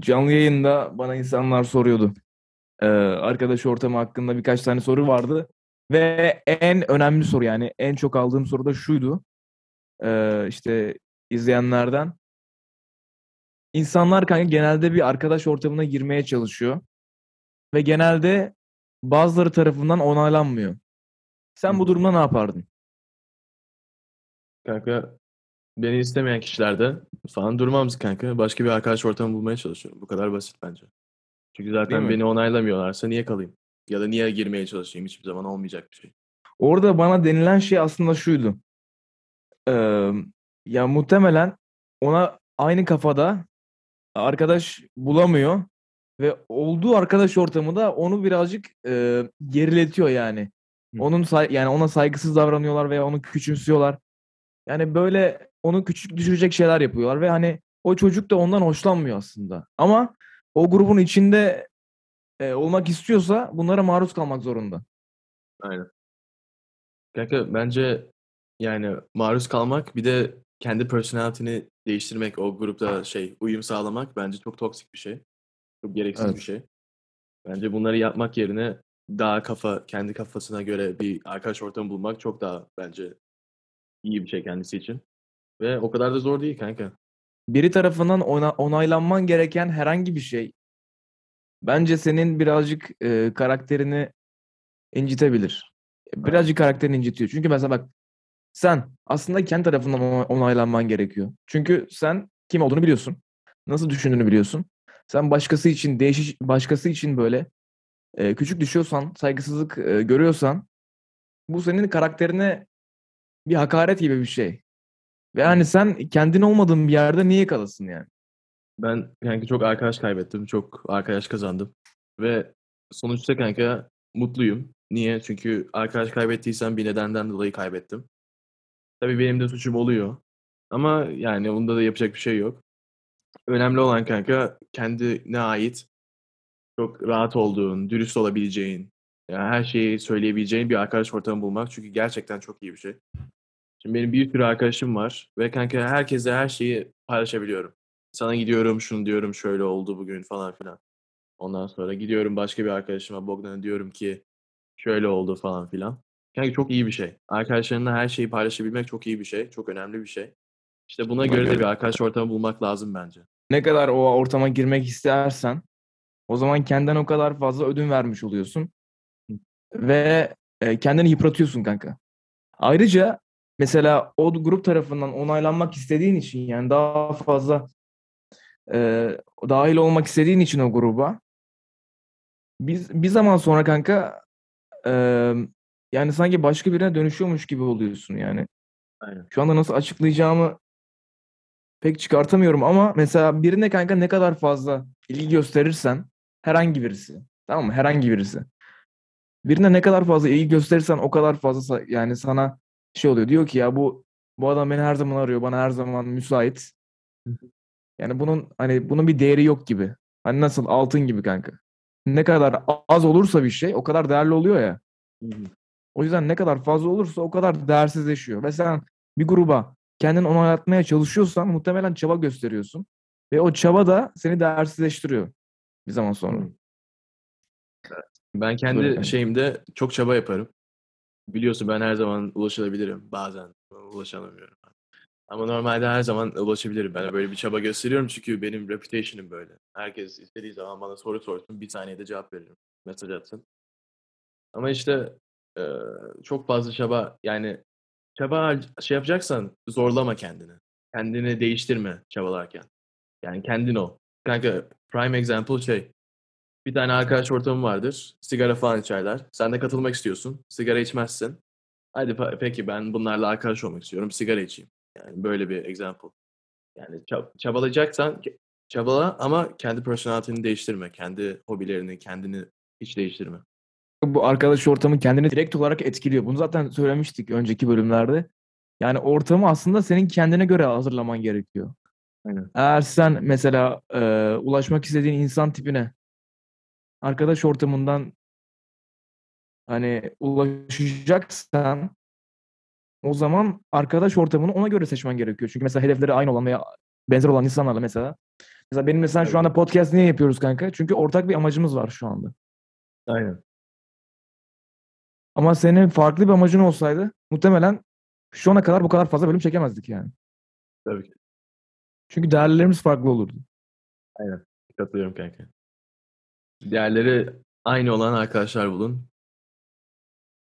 Canlı yayında bana insanlar soruyordu. Ee, arkadaş ortamı hakkında birkaç tane soru vardı. Ve en önemli soru yani en çok aldığım soru da şuydu. Ee, işte izleyenlerden. İnsanlar kanka genelde bir arkadaş ortamına girmeye çalışıyor. Ve genelde bazıları tarafından onaylanmıyor. Sen bu durumda ne yapardın? Kanka beni istemeyen kişilerde falan durmam kanka. Başka bir arkadaş ortamı bulmaya çalışıyorum. Bu kadar basit bence. Çünkü zaten beni onaylamıyorlarsa niye kalayım? Ya da niye girmeye çalışayım? Hiçbir zaman olmayacak bir şey. Orada bana denilen şey aslında şuydu. Ee, ya muhtemelen ona aynı kafada arkadaş bulamıyor ve olduğu arkadaş ortamı da onu birazcık e, geriletiyor yani. Onun say- yani ona saygısız davranıyorlar veya onu küçümsüyorlar. Yani böyle onu küçük düşürecek şeyler yapıyorlar ve hani o çocuk da ondan hoşlanmıyor aslında. Ama o grubun içinde e, olmak istiyorsa bunlara maruz kalmak zorunda. Aynen. Kanka bence yani maruz kalmak bir de kendi personality'ni değiştirmek, o grupta şey uyum sağlamak bence çok toksik bir şey. Çok gereksiz bir Evet. şey. Bence bunları yapmak yerine daha kafa, kendi kafasına göre bir arkadaş ortamı bulmak çok daha bence iyi bir şey kendisi için. Ve o kadar da zor değil kanka. Biri tarafından ona- onaylanman gereken herhangi bir şey bence senin birazcık e, karakterini incitebilir. Birazcık karakterini incitiyor. Çünkü mesela bak sen aslında kendi tarafından ona- onaylanman gerekiyor. Çünkü sen kim olduğunu biliyorsun. Nasıl düşündüğünü biliyorsun. Sen başkası için değişik başkası için böyle e, küçük düşüyorsan, saygısızlık e, görüyorsan bu senin karakterine bir hakaret gibi bir şey. Ve yani sen kendin olmadığın bir yerde niye kalasın yani? Ben kanka çok arkadaş kaybettim. Çok arkadaş kazandım. Ve sonuçta kanka mutluyum. Niye? Çünkü arkadaş kaybettiysem bir nedenden dolayı kaybettim. Tabii benim de suçum oluyor. Ama yani bunda da yapacak bir şey yok. Önemli olan kanka kendine ait çok rahat olduğun, dürüst olabileceğin, yani her şeyi söyleyebileceğin bir arkadaş ortamı bulmak. Çünkü gerçekten çok iyi bir şey. Şimdi benim bir sürü arkadaşım var ve kanka herkese her şeyi paylaşabiliyorum. Sana gidiyorum, şunu diyorum, şöyle oldu bugün falan filan. Ondan sonra gidiyorum başka bir arkadaşıma Bogdan'a diyorum ki şöyle oldu falan filan. Kanka çok iyi bir şey. Arkadaşlarınla her şeyi paylaşabilmek çok iyi bir şey. Çok önemli bir şey. İşte buna göre de bir arkadaş ortamı bulmak lazım bence. Ne kadar o ortama girmek istersen o zaman kendinden o kadar fazla ödün vermiş oluyorsun. Ve e, kendini yıpratıyorsun kanka. Ayrıca mesela o grup tarafından onaylanmak istediğin için yani daha fazla e, dahil olmak istediğin için o gruba biz bir zaman sonra kanka e, yani sanki başka birine dönüşüyormuş gibi oluyorsun yani. Aynen. Şu anda nasıl açıklayacağımı pek çıkartamıyorum ama mesela birine kanka ne kadar fazla ilgi gösterirsen herhangi birisi tamam mı? Herhangi birisi. Birine ne kadar fazla ilgi gösterirsen o kadar fazla yani sana şey oluyor. Diyor ki ya bu bu adam beni her zaman arıyor. Bana her zaman müsait. Yani bunun hani bunun bir değeri yok gibi. Hani nasıl altın gibi kanka. Ne kadar az olursa bir şey o kadar değerli oluyor ya. O yüzden ne kadar fazla olursa o kadar değersizleşiyor. Ve sen bir gruba kendini onaylatmaya çalışıyorsan muhtemelen çaba gösteriyorsun. Ve o çaba da seni değersizleştiriyor bir zaman sonra. Ben kendi Böyle şeyimde çok çaba yaparım. Biliyorsun ben her zaman ulaşılabilirim. Bazen ulaşamıyorum. Ama normalde her zaman ulaşabilirim. Ben böyle bir çaba gösteriyorum çünkü benim reputation'ım böyle. Herkes istediği zaman bana soru sorsun. Bir saniyede cevap veririm. Mesaj atsın. Ama işte çok fazla çaba yani çaba şey yapacaksan zorlama kendini. Kendini değiştirme çabalarken. Yani kendin ol. Kanka prime example şey. Bir tane arkadaş ortamı vardır. Sigara falan içerler. Sen de katılmak istiyorsun. Sigara içmezsin. Hadi pe- peki ben bunlarla arkadaş olmak istiyorum. Sigara içeyim. Yani böyle bir example. Yani ça- çabalayacaksan çabala ama kendi personality değiştirme. Kendi hobilerini, kendini hiç değiştirme. Bu arkadaş ortamı kendini direkt olarak etkiliyor. Bunu zaten söylemiştik önceki bölümlerde. Yani ortamı aslında senin kendine göre hazırlaman gerekiyor. Aynen. Eğer sen mesela e, ulaşmak istediğin insan tipine arkadaş ortamından hani ulaşacaksan o zaman arkadaş ortamını ona göre seçmen gerekiyor. Çünkü mesela hedefleri aynı olan veya benzer olan insanlarla mesela Mesela benim mesela şu anda podcast niye yapıyoruz kanka? Çünkü ortak bir amacımız var şu anda. Aynen. Ama senin farklı bir amacın olsaydı muhtemelen şu ana kadar bu kadar fazla bölüm çekemezdik yani. Tabii ki. Çünkü değerlerimiz farklı olurdu. Katılıyorum kanka. Değerleri aynı olan arkadaşlar bulun.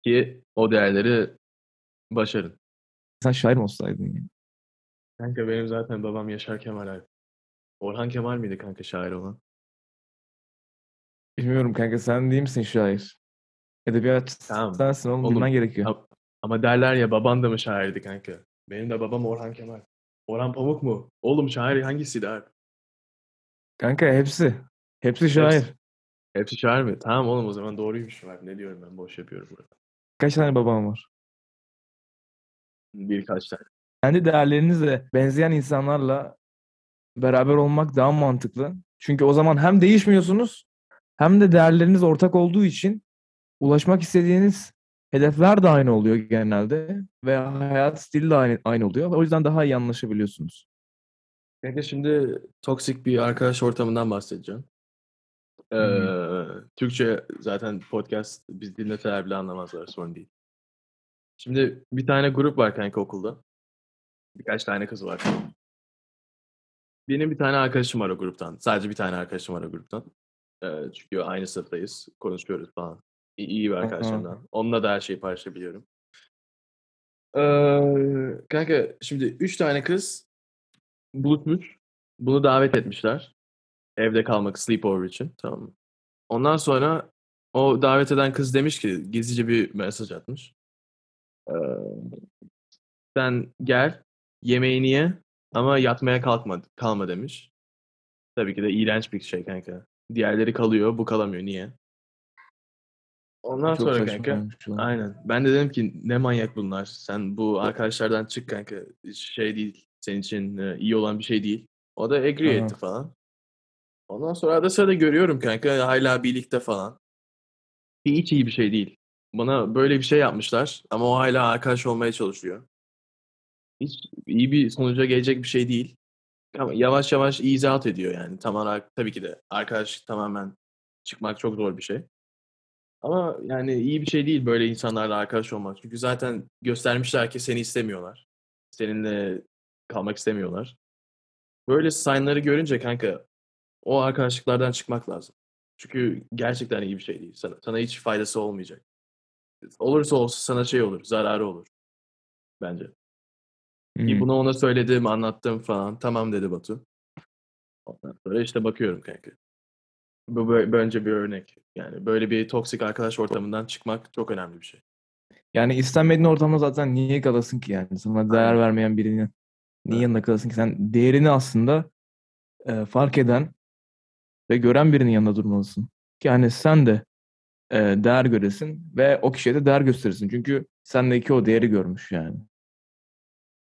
Ki o değerleri başarın. Sen şair mi olsaydın yani? Kanka benim zaten babam Yaşar Kemal abi. Orhan Kemal miydi kanka şair olan? Bilmiyorum kanka sen değil misin şair? Edebiyat Tamam. sensin oğlum, Oğlum, bilmen gerekiyor. Ama, ama derler ya baban da mı şairdi kanka? Benim de babam Orhan Kemal. Orhan Pamuk mu? Oğlum şair hangisiydi abi? Kanka hepsi. Hepsi şair. Hepsi. Hepsi şair mi? Tamam oğlum o zaman doğruymuş abi. Ne diyorum ben boş yapıyorum burada. Kaç tane babam var? Birkaç tane. Kendi değerlerinizle benzeyen insanlarla beraber olmak daha mantıklı. Çünkü o zaman hem değişmiyorsunuz hem de değerleriniz ortak olduğu için ulaşmak istediğiniz hedefler de aynı oluyor genelde ve hayat stili de aynı, aynı oluyor. O yüzden daha iyi anlaşabiliyorsunuz. Kanka şimdi toksik bir arkadaş ortamından bahsedeceğim. Ee, Türkçe zaten podcast biz dinleseler bile anlamazlar sorun değil. Şimdi bir tane grup var kanka okulda. Birkaç tane kız var. Benim bir tane arkadaşım var o gruptan. Sadece bir tane arkadaşım var o gruptan. Ee, çünkü aynı sınıftayız. Konuşuyoruz falan. İyi, iyi bir arkadaşlarımdan. Onunla da her şeyi paylaşabiliyorum. Ee, kanka şimdi üç tane kız bulutmuş. Bunu davet etmişler. Evde kalmak, sleepover için. Tamam? Ondan sonra o davet eden kız demiş ki gizlice bir mesaj atmış. Ee, sen gel, yemeğini ye ama yatmaya kalkma, kalma demiş. Tabii ki de iğrenç bir şey kanka. Diğerleri kalıyor, bu kalamıyor. Niye? Ondan Çok sonra kanka, aynen. Ben de dedim ki ne manyak bunlar. Sen bu arkadaşlardan çık kanka. Şey değil, senin için iyi olan bir şey değil. O da agree Aha. etti falan. Ondan sonra arada sırada görüyorum kanka hala birlikte falan. Hiç iyi bir şey değil. Bana böyle bir şey yapmışlar ama o hala arkadaş olmaya çalışıyor. Hiç iyi bir sonuca gelecek bir şey değil. Ama yavaş yavaş izahat ediyor yani. Tam olarak tabii ki de arkadaş tamamen çıkmak çok zor bir şey. Ama yani iyi bir şey değil böyle insanlarla arkadaş olmak. Çünkü zaten göstermişler ki seni istemiyorlar. Seninle kalmak istemiyorlar. Böyle signları görünce kanka o arkadaşlıklardan çıkmak lazım. Çünkü gerçekten iyi bir şey değil. Sana, sana hiç faydası olmayacak. Olursa olsa sana şey olur, zararı olur. Bence. Hmm. bunu ona söyledim, anlattım falan. Tamam dedi Batu. Ondan sonra işte bakıyorum kanka. Bu bence bir örnek. Yani böyle bir toksik arkadaş ortamından çıkmak çok önemli bir şey. Yani istenmediğin ortamda zaten niye kalasın ki yani? Sana değer vermeyen birinin niye yanında kalasın ki? Sen değerini aslında e, fark eden ve gören birinin yanında durmalısın. Ki hani sen de e, değer göresin ve o kişiye de değer gösterirsin. Çünkü sendeki o değeri görmüş yani.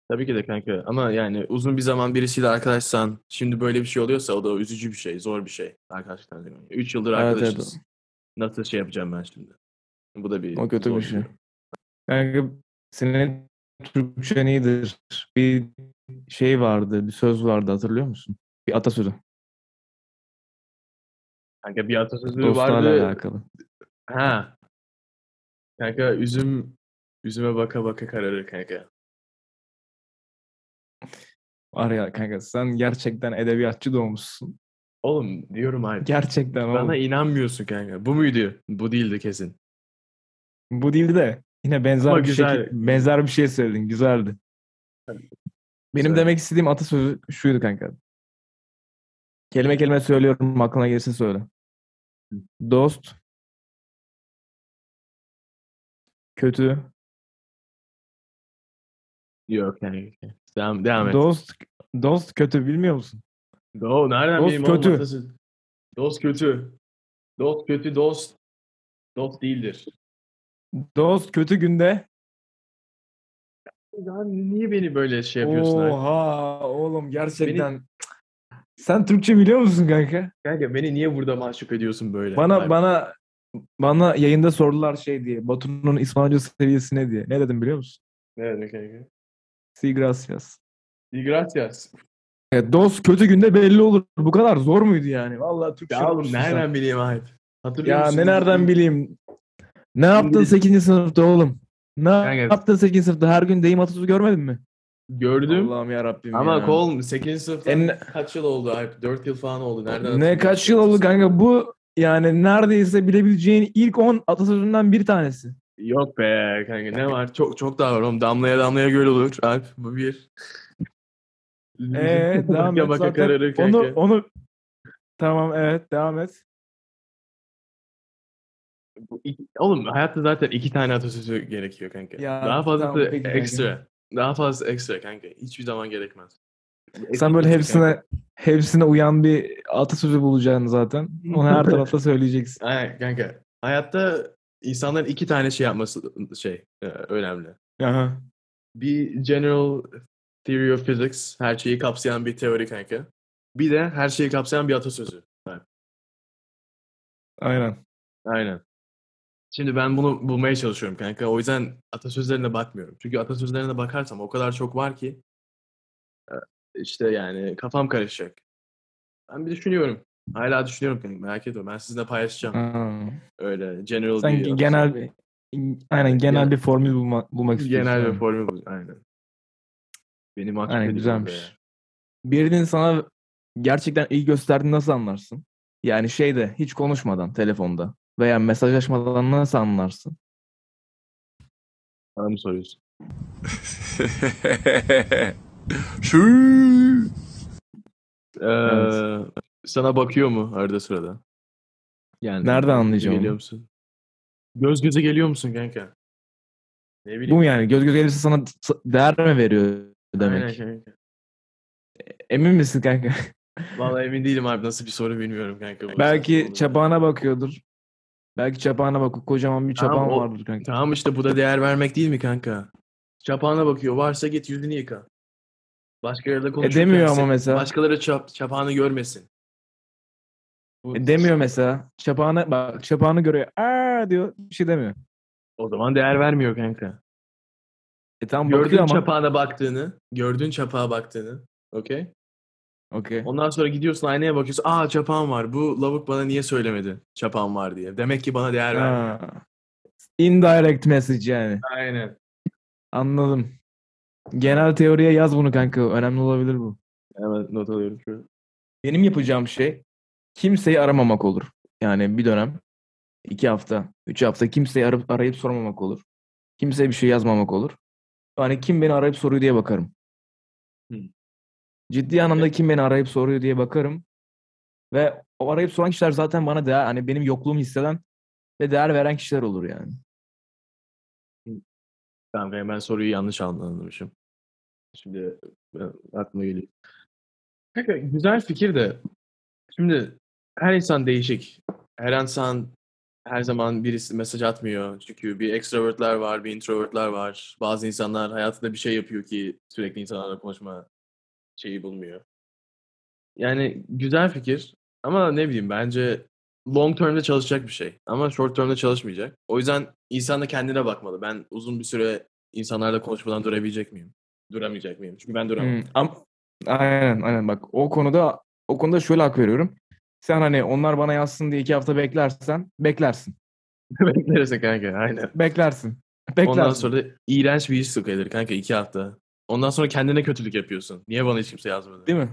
Tabii ki de kanka. Ama yani uzun bir zaman birisiyle arkadaşsan şimdi böyle bir şey oluyorsa o da üzücü bir şey, zor bir şey. Arkadaşlıktan sonra. Üç yıldır Evet, evet. arkadaşız. Nasıl şey yapacağım ben şimdi? Bu da bir O kötü bir şey. Yani senin Türkçen iyidir. Bir şey vardı, bir söz vardı hatırlıyor musun? Bir atasözü. Kanka bir atasözü Dostlarla vardı. alakalı. Ha. Kanka üzüm üzüme baka baka kararır kanka. Var ya kanka sen gerçekten edebiyatçı doğmuşsun. Oğlum diyorum abi. Gerçekten oğlum. Bana inanmıyorsun kanka. Bu muydu? Bu değildi kesin. Bu değildi de yine benzer Ama bir güzel. şekil- benzer bir şey söyledin. Güzeldi. Benim Güzel. demek istediğim atasözü şuydu kanka. Kelime kelime söylüyorum aklına gelirse söyle. Dost kötü. Yok yani. Devam, devam et. Dost dost kötü bilmiyor musun? Do nereden Dost bileyim kötü. atasözü? Dost kötü. Dost kötü dost. Dost değildir. Dost kötü günde. Ya niye beni böyle şey yapıyorsun abi? Oha oğlum gerçekten. Sen Türkçe biliyor musun kanka? Kanka beni niye burada mahcup ediyorsun böyle? Bana Abi, bana bana yayında sordular şey diye. Batu'nun İspanyolca seviyesi ne diye. Ne dedim biliyor musun? Ne demek kanka? Sí, gracias. Y gracias. E, dost kötü günde belli olur. Bu kadar zor muydu yani? Vallahi Türkçe Ya oğlum konuştun sen. nereden bileyim Alp? Hatırlıyor Ya musun? ne nereden bileyim? Ne yaptın İngiliz- 8. sınıfta oğlum? Ne Kanka- yaptın 8. sınıfta? Her gün deyim atasözü görmedin mi? Gördüm. Allah'ım ya Rabbim Ama ya. kol 8. sınıfta En- kaç yıl oldu Alp? 4 yıl falan oldu. Nereden Ne kaç yıl oldu kanka? Bu yani neredeyse bilebileceğin ilk 10 atasözünden bir tanesi. Yok be kanka ne var? Çok çok daha var oğlum. Damlaya damlaya göl olur. Alp bu bir. Ee, devam et baka zaten. kararır Onu kanka. onu Tamam evet devam et. Bu iki- Oğlum hayatta zaten iki tane atasözü gerekiyor kanka. Ya, Daha fazlası tamam, peki kanka. ekstra. Daha fazla ekstra kanka. Hiçbir zaman gerekmez. Sen böyle hepsine hepsine uyan bir atasözü bulacaksın zaten. Onu her tarafta söyleyeceksin. Aynen kanka. Hayatta insanların iki tane şey yapması şey e, önemli. Aha. Bir general theory of physics, her şeyi kapsayan bir teori kanka. Bir de her şeyi kapsayan bir atasözü. Aynen. Aynen. Şimdi ben bunu bulmaya çalışıyorum kanka. O yüzden atasözlerine bakmıyorum. Çünkü atasözlerine bakarsam o kadar çok var ki e, işte yani kafam karışacak. Ben bir düşünüyorum. Hala düşünüyorum kanka. Merak etme. Ben sizinle paylaşacağım. Ha. Öyle general Sen bir genel bir aynen genel Genel- bir formül bulma, bulmak istiyorsun. genel bir yani. formül bu. Aynen. Beni mahcup Aynen, güzelmiş. be. Birinin sana gerçekten iyi gösterdiğini nasıl anlarsın? Yani şeyde hiç konuşmadan telefonda veya mesajlaşmadan nasıl anlarsın? Bana mı soruyorsun? Şu. Ee, sana bakıyor mu arada sırada? Yani Nereden anlayacağım Geliyor musun? Göz göze geliyor musun kanka? Ne bileyim. Bu mu yani göz göze gelirse sana değer mi veriyor demek? Aynen kanka. Emin misin kanka? Vallahi emin değilim abi nasıl bir soru bilmiyorum kanka. bu Belki çapağına bakıyordur. Belki çapağına bakıyor. Kocaman bir Tamam, çapağın o- vardır kanka. Tamam işte bu da değer vermek değil mi kanka? Çapağına bakıyor. Varsa git yüzünü yıka. Başka yerde konuşurken E demiyor ama mesela. Başkaları çap, çapağını görmesin. Bu- E demiyor mesela. Çapağına bak çapağını görüyor. Aa diyor. Bir şey demiyor. O zaman değer vermiyor kanka. E tamam Gördüğün ama. çapağına baktığını, gördüğün çapağa baktığını. Okey? Okey. Ondan sonra gidiyorsun aynaya bakıyorsun. Aa çapağım var. Bu lavuk bana niye söylemedi çapağım var diye. Demek ki bana değer vermiyor. Indirect message yani. Aynen. Anladım. Genel teoriye yaz bunu kanka. Önemli olabilir bu. Hemen not alıyorum şu. Benim yapacağım şey kimseyi aramamak olur. Yani bir dönem, iki hafta, üç hafta kimseyi arayıp, arayıp sormamak olur. Kimseye bir şey yazmamak olur. Yani kim beni arayıp soruyor diye bakarım. Ciddi anlamda kim beni arayıp soruyor diye bakarım. Ve o arayıp soran kişiler zaten bana değer, hani benim yokluğumu hisseden ve değer veren kişiler olur yani. Ben, ben soruyu yanlış anlamışım. Şimdi e, aklıma geliyor. Kanka güzel fikir de şimdi her insan değişik. Her insan her zaman birisi mesaj atmıyor. Çünkü bir extrovertler var, bir introvertler var. Bazı insanlar hayatında bir şey yapıyor ki sürekli insanlarla konuşma şeyi bulmuyor. Yani güzel fikir ama ne bileyim bence long term'de çalışacak bir şey. Ama short term'de çalışmayacak. O yüzden insan da kendine bakmalı. Ben uzun bir süre insanlarla konuşmadan durabilecek miyim? Duramayacak mıyım? Çünkü ben duramam. Hmm, am- aynen aynen bak o konuda o konuda şöyle hak veriyorum. Sen hani onlar bana yazsın diye iki hafta beklersen beklersin. Beklersin kanka aynen. Beklersin. Beklersin. Ondan sonra da iğrenç bir iş gelir kanka iki hafta. Ondan sonra kendine kötülük yapıyorsun. Niye bana hiç kimse yazmadı? Değil mi?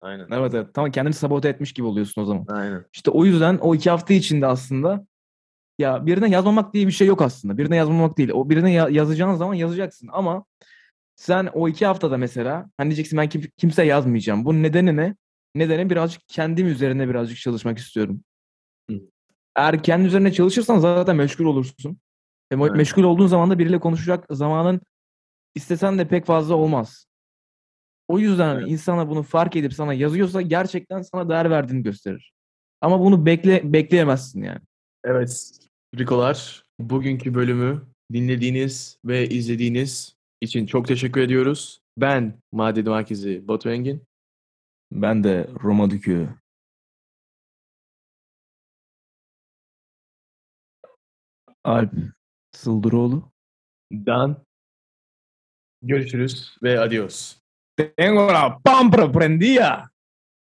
Aynen. Evet evet. Tamam kendini sabote etmiş gibi oluyorsun o zaman. Aynen. İşte o yüzden o iki hafta içinde aslında ya birine yazmamak diye bir şey yok aslında. Birine yazmamak değil. O birine ya- yazacağın zaman yazacaksın ama sen o iki haftada mesela hani diyeceksin ben kim, kimse yazmayacağım. Bunun nedeni ne? Nedeni birazcık kendim üzerine birazcık çalışmak istiyorum. Hı. Eğer kendi üzerine çalışırsan zaten meşgul olursun. Ve Evet. meşgul olduğun zaman da biriyle konuşacak zamanın istesen de pek fazla olmaz. O yüzden Evet. insanlar bunu fark edip sana yazıyorsa gerçekten sana değer verdiğini gösterir. Ama bunu bekle bekleyemezsin yani. Evet. Rikolar bugünkü bölümü dinlediğiniz ve izlediğiniz için çok teşekkür ediyoruz. Ben Madedi Makizi Batu Engin. Ben de Roma Dükü. Alp Sıldıroğlu. Dan. Görüşürüz ve adios. Tengo la pampra prendida.